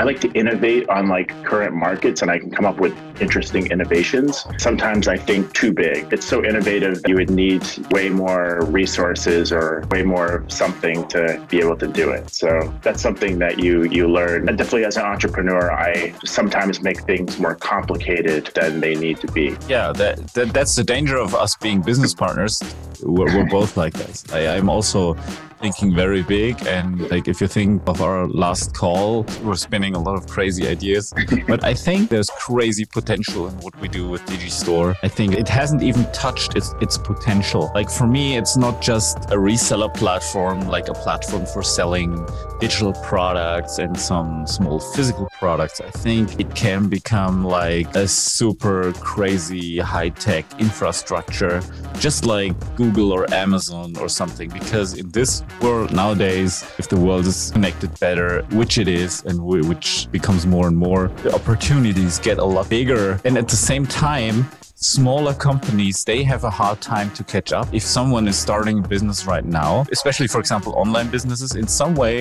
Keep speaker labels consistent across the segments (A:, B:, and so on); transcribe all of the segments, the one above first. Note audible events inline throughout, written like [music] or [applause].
A: I like to innovate on like current markets and I can come up with interesting innovations. Sometimes I think too big. It's so innovative, you would need way more resources or way more something to be able to do it. So that's something that you you learn. And definitely as an entrepreneur, I sometimes make things more complicated than they need to be.
B: Yeah, that, that that's the danger of us being business partners. We're, we're [laughs] both like this. I, I'm also thinking very big. And like, if you think of our last call, we're spinning a lot of crazy ideas. [laughs] but I think there's crazy potential in what we do with Digistore. I think it hasn't even touched its, its potential. Like for me, it's not just a reseller platform, like a platform for selling digital products and some small physical products. I think it can become like a super crazy high tech infrastructure, just like Google or Amazon or something. Because in this world nowadays, if the world is connected better, which it is, and which becomes more and more, the opportunities get a lot bigger. And at the same time, smaller companies they have a hard time to catch up. If someone is starting a business right now especially for example online businesses in some way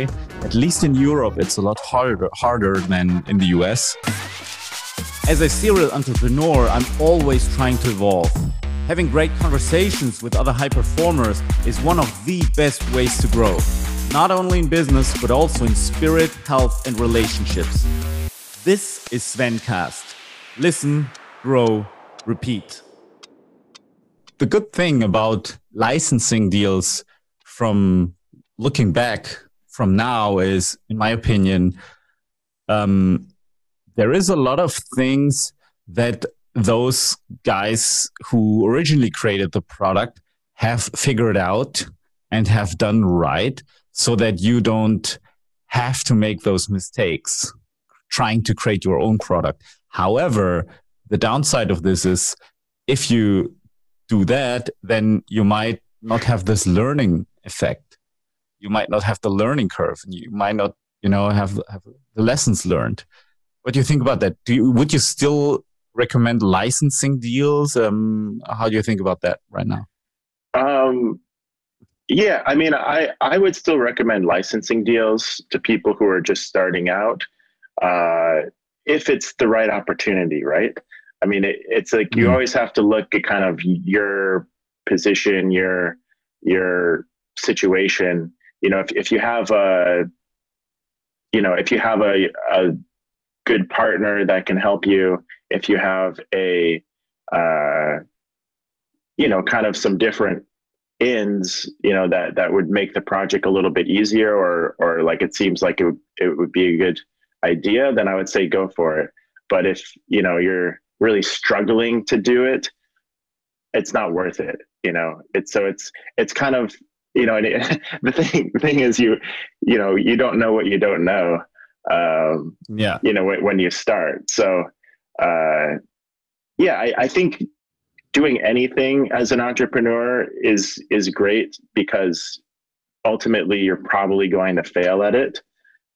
B: at least in europe it's a lot harder harder than in the us as a serial entrepreneur i'm always trying to evolve. Having great conversations with other high performers is one of the best ways to grow, not only in business, but also in spirit, health, and relationships. This is Svencast. Listen, grow, repeat. The good thing about licensing deals from looking back from now is, in my opinion, um, there is a lot of things that those guys who originally created the product have figured out and have done right so that you don't have to make those mistakes trying to create your own product. However, the downside of this is if you do that, then you might not have this learning effect. You might not have the learning curve and you might not, you know, have, have the lessons learned. What do you think about that? Do you, would you still recommend licensing deals? Um, how do you think about that right now?
A: Um, yeah, I mean, I, I would still recommend licensing deals to people who are just starting out uh, if it's the right opportunity, right? I mean, it, it's like you mm. always have to look at kind of your position, your your situation. You know, if, if you have a, you know, if you have a, a good partner that can help you, if you have a uh, you know kind of some different ends you know that that would make the project a little bit easier or or like it seems like it would, it would be a good idea then i would say go for it. But if you know you're really struggling to do it it's not worth it you know? It's so it's it's kind of you know it, [laughs] the thing the thing is you you know you don't know what you don't know um yeah. you know when, when you start. So uh, yeah, I, I think doing anything as an entrepreneur is is great because ultimately you're probably going to fail at it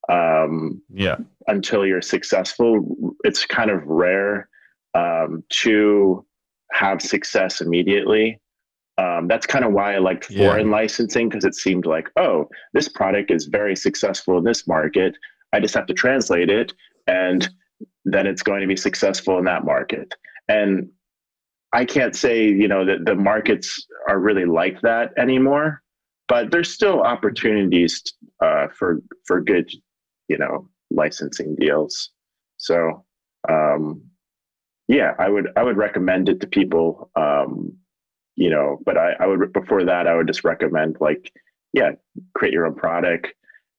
A: um, yeah until you're successful it's kind of rare um, to have success immediately um, that's kind of why i liked foreign yeah. licensing because it seemed like oh this product is very successful in this market i just have to translate it and then it's going to be successful in that market. And I can't say, you know, that the markets are really like that anymore, but there's still opportunities uh, for for good, you know, licensing deals. So, um, yeah, I would I would recommend it to people. Um, you know, but I, I would before that I would just recommend like, yeah, create your own product.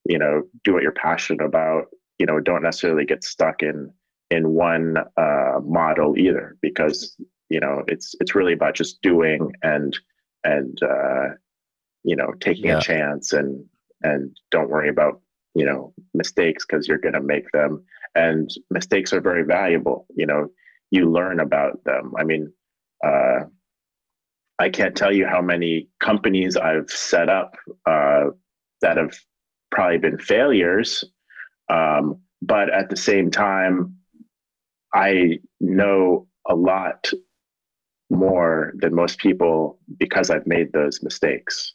A: You know, do what you're passionate about. You know, don't necessarily get stuck in in one uh, model either because you know it's it's really about just doing and and uh, you know taking yeah. a chance and and don't worry about you know mistakes because you're going to make them and mistakes are very valuable you know you learn about them i mean uh, i can't tell you how many companies i've set up uh, that have probably been failures um, but at the same time I know a lot more than most people because I've made those mistakes.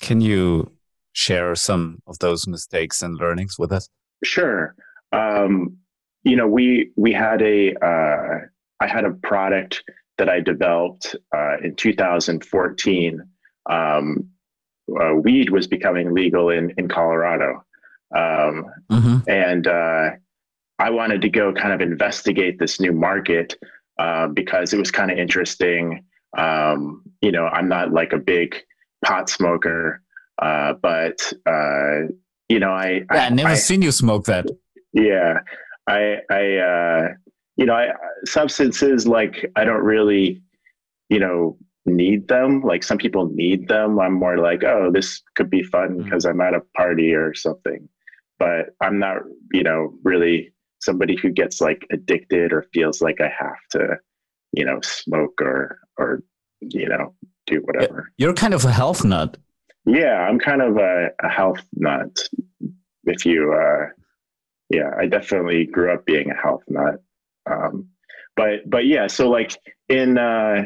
B: Can you share some of those mistakes and learnings with us?
A: Sure. um, you know, we we had a uh, I had a product that I developed uh, in 2014. Um, uh, weed was becoming legal in in Colorado, um, mm-hmm. and uh, I wanted to go kind of investigate this new market uh, because it was kind of interesting. Um, you know, I'm not like a big pot smoker, uh, but uh, you know, I
B: yeah, I, never I, seen you smoke that.
A: Yeah, I, I, uh, you know, I, substances like I don't really, you know, need them. Like some people need them. I'm more like, oh, this could be fun because mm-hmm. I'm at a party or something. But I'm not, you know, really somebody who gets like addicted or feels like I have to, you know, smoke or or you know do whatever.
B: You're kind of a health nut.
A: Yeah, I'm kind of a, a health nut. If you, uh, yeah, I definitely grew up being a health nut. Um, but but yeah, so like in uh,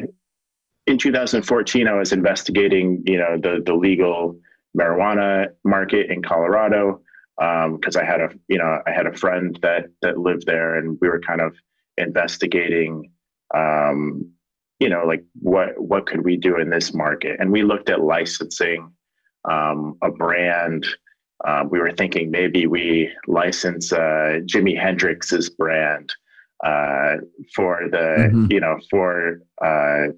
A: in 2014, I was investigating, you know, the the legal marijuana market in Colorado because um, I had a you know I had a friend that that lived there, and we were kind of investigating, um, you know, like what what could we do in this market, and we looked at licensing um, a brand. Um, we were thinking maybe we license uh, Jimi Hendrix's brand uh, for the mm-hmm. you know for uh,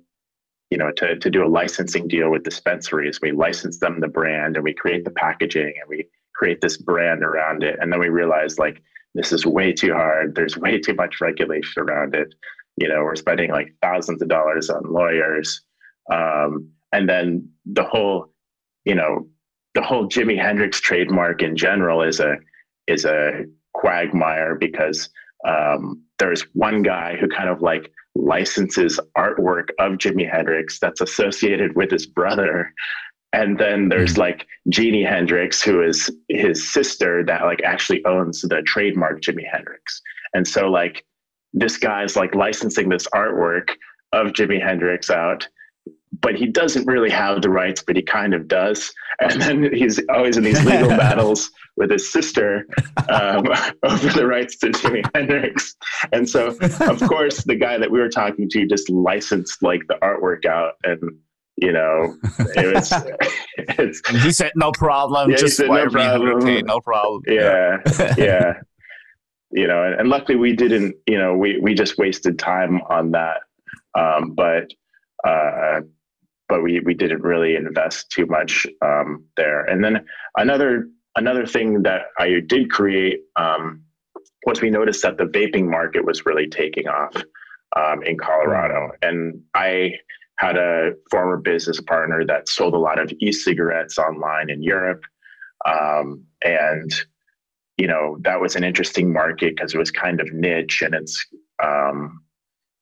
A: you know to to do a licensing deal with dispensaries. We license them the brand and we create the packaging and we create this brand around it. And then we realized like this is way too hard. There's way too much regulation around it. You know, we're spending like thousands of dollars on lawyers. Um, and then the whole, you know, the whole Jimi Hendrix trademark in general is a is a quagmire because um, there's one guy who kind of like licenses artwork of Jimi Hendrix that's associated with his brother and then there's mm-hmm. like Jeannie Hendrix, who is his sister that like actually owns the trademark Jimi Hendrix. And so like this guy's like licensing this artwork of Jimi Hendrix out, but he doesn't really have the rights, but he kind of does. And [laughs] then he's always in these legal [laughs] battles with his sister um, [laughs] over the rights to Jimi Hendrix. And so, of course, the guy that we were talking to just licensed like the artwork out and you know, it was. [laughs]
B: it's, he said no problem. Yeah, just said, no problem. Okay, no problem.
A: Yeah, yeah. [laughs] you know, and, and, luckily we didn't. You know, we we just wasted time on that. Um, but uh, but we we didn't really invest too much um, there. And then another another thing that I did create um, was we noticed that the vaping market was really taking off um, in Colorado, and I had a former business partner that sold a lot of e-cigarettes online in Europe. Um, and, you know, that was an interesting market because it was kind of niche and it's, um,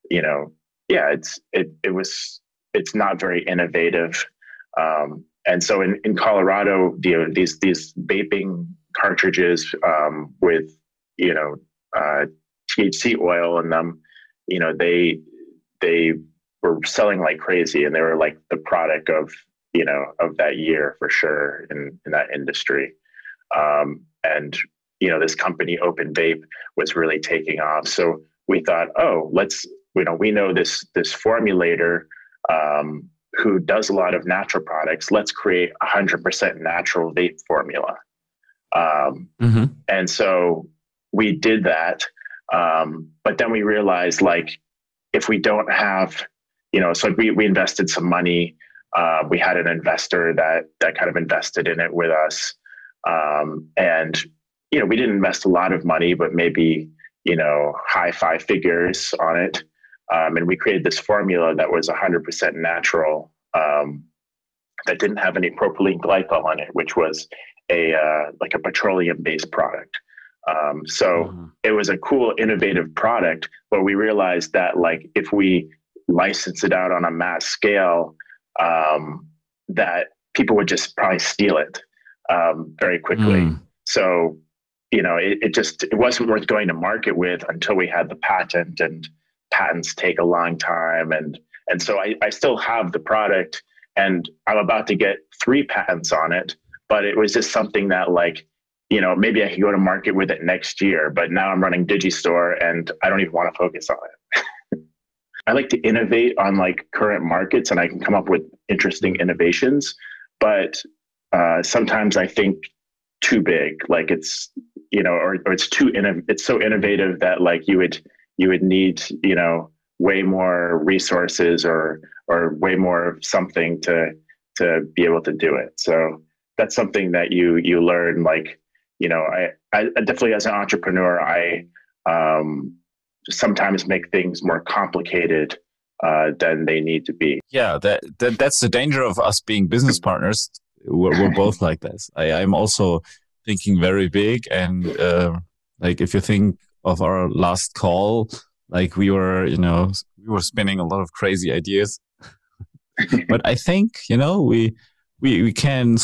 A: you know, yeah, it's, it, it was, it's not very innovative. Um, and so in, in Colorado, the, these, these vaping cartridges um, with, you know, uh, THC oil in them, you know, they, they were selling like crazy and they were like the product of you know of that year for sure in, in that industry. Um, and you know this company open vape was really taking off. So we thought oh let's you know we know this this formulator um, who does a lot of natural products. Let's create a 100% natural vape formula. Um, mm-hmm. and so we did that. Um, but then we realized like if we don't have you know, so we, we invested some money. Uh, we had an investor that that kind of invested in it with us, um, and you know, we didn't invest a lot of money, but maybe you know, high five figures on it. Um, and we created this formula that was 100% natural, um, that didn't have any propylene glycol on it, which was a uh, like a petroleum-based product. Um, so mm-hmm. it was a cool, innovative product, but we realized that like if we license it out on a mass scale, um, that people would just probably steal it um, very quickly. Mm. So, you know, it, it just it wasn't worth going to market with until we had the patent, and patents take a long time. And and so I, I still have the product, and I'm about to get three patents on it. But it was just something that like you know, maybe I can go to market with it next year, but now I'm running Digistore and I don't even want to focus on it. I like to innovate on like current markets and I can come up with interesting innovations, but uh, sometimes I think too big, like it's, you know, or, or it's too, innov- it's so innovative that like you would, you would need, you know, way more resources or, or way more of something to, to be able to do it. So that's something that you, you learn like, you know, I, I definitely as an entrepreneur, I um, sometimes make things more complicated uh, than they need to be.
B: Yeah, that, that that's the danger of us being business partners. We're, we're both like this. I, I'm also thinking very big, and uh, like if you think of our last call, like we were, you know, we were spinning a lot of crazy ideas. [laughs] but I think you know we we we can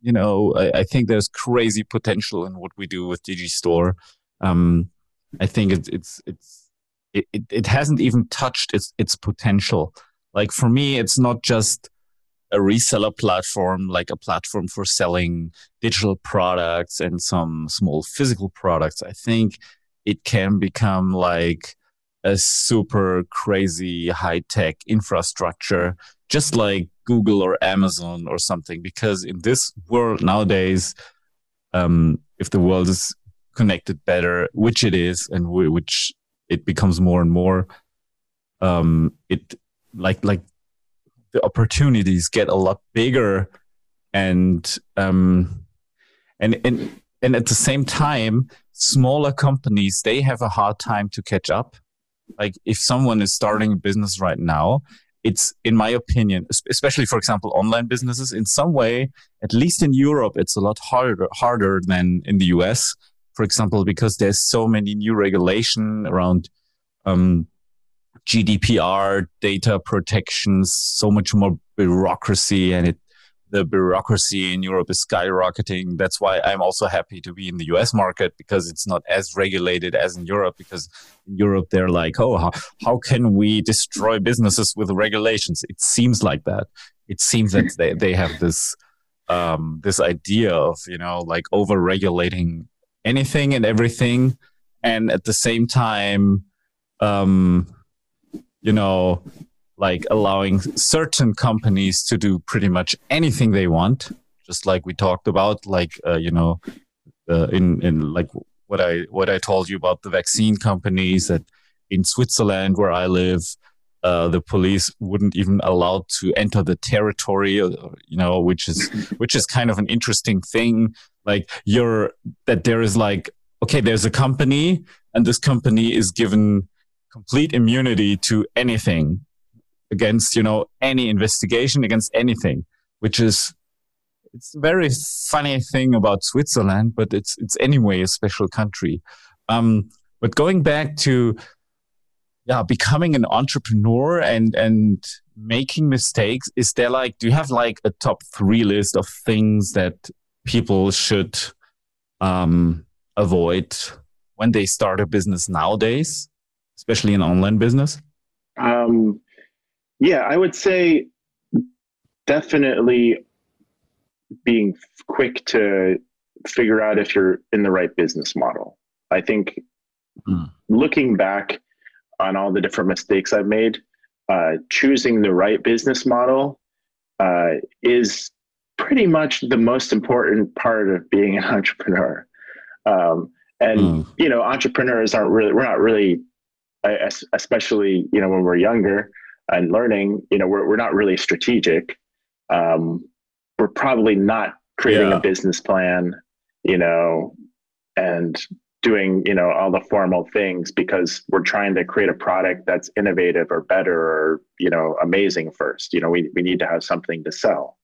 B: you know, I, I, think there's crazy potential in what we do with Digistore. Um, I think it's it's it's it, it, hasn't even touched its its potential. Like for me, it's not just a reseller platform, like a platform for selling digital products and some small physical products. I think it can become like a super crazy high tech infrastructure, just like Google or Amazon or something. Because in this world nowadays, um, if the world is connected better, which it is, and w- which it becomes more and more, um, it like like the opportunities get a lot bigger, and um, and and and at the same time, smaller companies they have a hard time to catch up. Like if someone is starting a business right now, it's in my opinion, especially for example, online businesses in some way, at least in Europe, it's a lot harder, harder than in the US, for example, because there's so many new regulation around, um, GDPR, data protections, so much more bureaucracy, and it the bureaucracy in Europe is skyrocketing. That's why I'm also happy to be in the US market because it's not as regulated as in Europe. Because in Europe, they're like, oh, how, how can we destroy businesses with regulations? It seems like that. It seems that they, they have this um, this idea of you know like over regulating anything and everything, and at the same time, um, you know, like allowing certain companies to do pretty much anything they want, just like we talked about, like uh, you know, uh, in in like what I what I told you about the vaccine companies that in Switzerland where I live, uh, the police wouldn't even allow to enter the territory, uh, you know, which is [laughs] which is kind of an interesting thing. Like you're that there is like okay, there's a company, and this company is given complete immunity to anything against you know any investigation against anything which is it's a very funny thing about switzerland but it's it's anyway a special country um, but going back to yeah becoming an entrepreneur and and making mistakes is there like do you have like a top three list of things that people should um, avoid when they start a business nowadays especially an online business
A: um, yeah, I would say definitely being quick to figure out if you're in the right business model. I think mm. looking back on all the different mistakes I've made, uh, choosing the right business model uh, is pretty much the most important part of being an [laughs] entrepreneur. Um, and mm. you know, entrepreneurs aren't really we're not really, especially you know when we're younger and learning, you know, we're, we're not really strategic. Um, we're probably not creating yeah. a business plan, you know, and doing, you know, all the formal things because we're trying to create a product that's innovative or better or, you know, amazing first. You know, we, we need to have something to sell.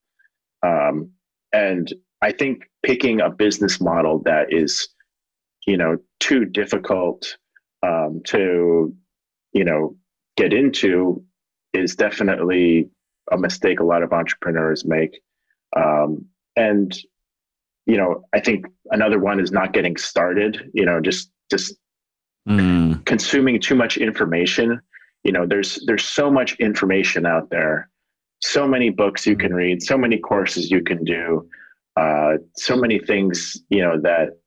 A: Um, and I think picking a business model that is, you know, too difficult um, to, you know, get into is definitely a mistake a lot of entrepreneurs make. Um, and you know, I think another one is not getting started. You know, just just mm. consuming too much information. You know, there's there's so much information out there, so many books you can read, so many courses you can do. uh, so many things, you know, that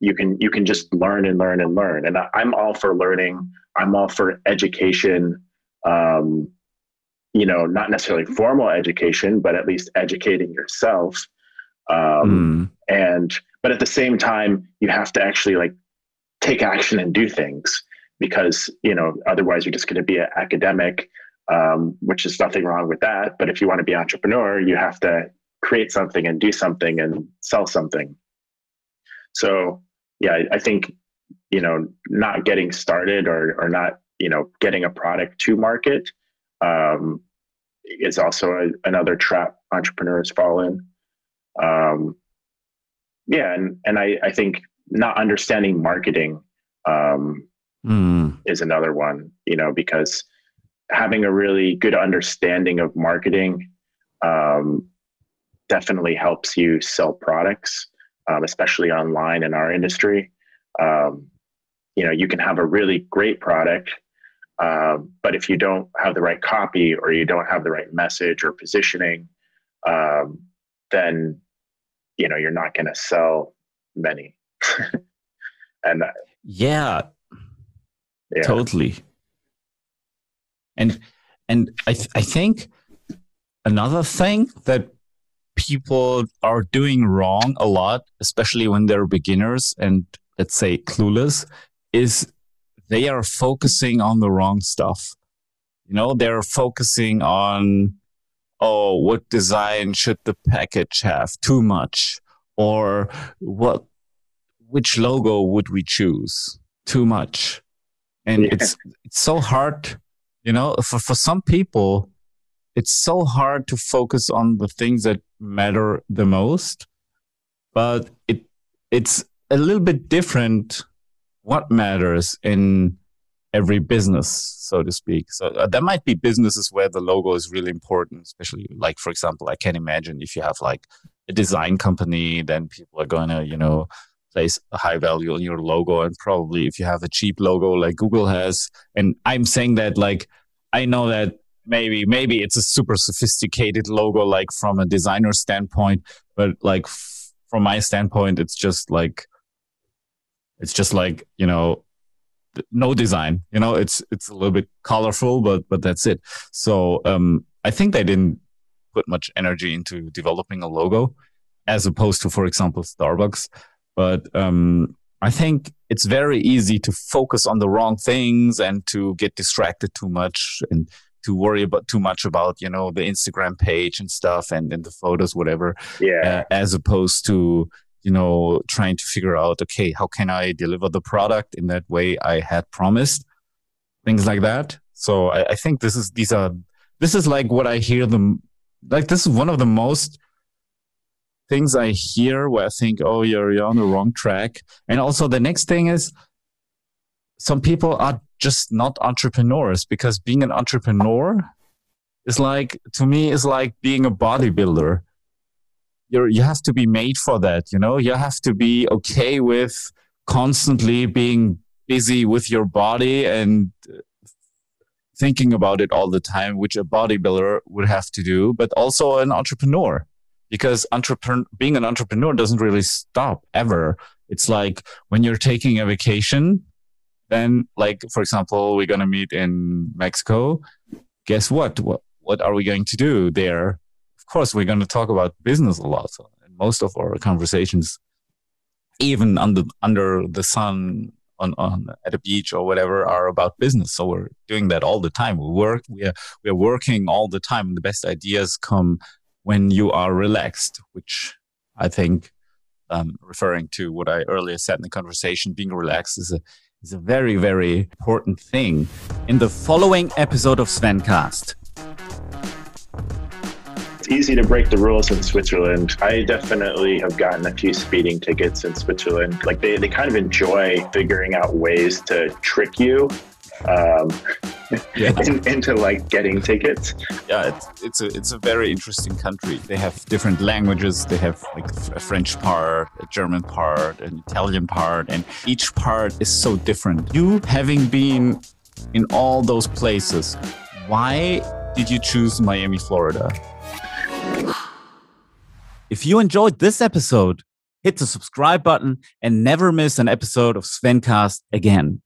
A: you can you can just learn and learn and learn. And I, am all for learning. I'm all for education. Um, you know, not necessarily formal education, but at least educating yourself. Um, mm. And but at the same time, you have to actually like take action and do things because you know otherwise you're just going to be an academic um, which is nothing wrong with that. But if you want to be an entrepreneur you have to create something and do something and sell something. So yeah i, I think you know not getting started or or not you know getting a product to market um, is also a, another trap entrepreneurs fall in um, yeah and and i i think not understanding marketing um, mm. is another one, you know, because having a really good understanding of marketing um, definitely helps you sell products, um, especially online in our industry. Um, you know, you can have a really great product, uh, but if you don't have the right copy or you don't have the right message or positioning, um, then you know you're not going to sell many. [laughs] and
B: yeah, yeah, totally. And and I th- I think another thing that people are doing wrong a lot, especially when they're beginners and let's say clueless, is they are focusing on the wrong stuff. You know, they're focusing on, oh, what design should the package have? Too much. Or what which logo would we choose? Too much. And yeah. it's it's so hard, you know, for, for some people, it's so hard to focus on the things that matter the most. But it it's a little bit different what matters in every business, so to speak. So uh, there might be businesses where the logo is really important, especially like, for example, I can imagine if you have like a design company, then people are going to, you know, place a high value on your logo and probably if you have a cheap logo like google has and i'm saying that like i know that maybe maybe it's a super sophisticated logo like from a designer standpoint but like f- from my standpoint it's just like it's just like you know no design you know it's it's a little bit colorful but but that's it so um i think they didn't put much energy into developing a logo as opposed to for example starbucks but um, I think it's very easy to focus on the wrong things and to get distracted too much and to worry about too much about you know the Instagram page and stuff and, and the photos whatever.
A: Yeah.
B: Uh, as opposed to you know trying to figure out okay how can I deliver the product in that way I had promised, things like that. So I, I think this is these are this is like what I hear them like this is one of the most things I hear where I think, oh, you're, you're on the wrong track. And also the next thing is some people are just not entrepreneurs because being an entrepreneur is like, to me, is like being a bodybuilder. You're, you have to be made for that. You know, you have to be okay with constantly being busy with your body and uh, thinking about it all the time, which a bodybuilder would have to do, but also an entrepreneur because entrepreneur, being an entrepreneur doesn't really stop ever. It's like when you're taking a vacation, then like, for example, we're going to meet in Mexico. Guess what? What, what are we going to do there? Course, we're going to talk about business a lot. So most of our conversations, even under, under the sun on, on at a beach or whatever are about business. So we're doing that all the time. We work, we are, we are working all the time. The best ideas come when you are relaxed, which I think, um, referring to what I earlier said in the conversation, being relaxed is a is a very very important thing. In the following episode of Svencast.
A: It's easy to break the rules in Switzerland. I definitely have gotten a few speeding tickets in Switzerland. Like they, they kind of enjoy figuring out ways to trick you um, [laughs] yeah. in, into like getting tickets.
B: Yeah, it's, it's a it's a very interesting country. They have different languages. They have like a French part, a German part, an Italian part, and each part is so different. You having been in all those places, why did you choose Miami, Florida? If you enjoyed this episode, hit the subscribe button and never miss an episode of Svencast again.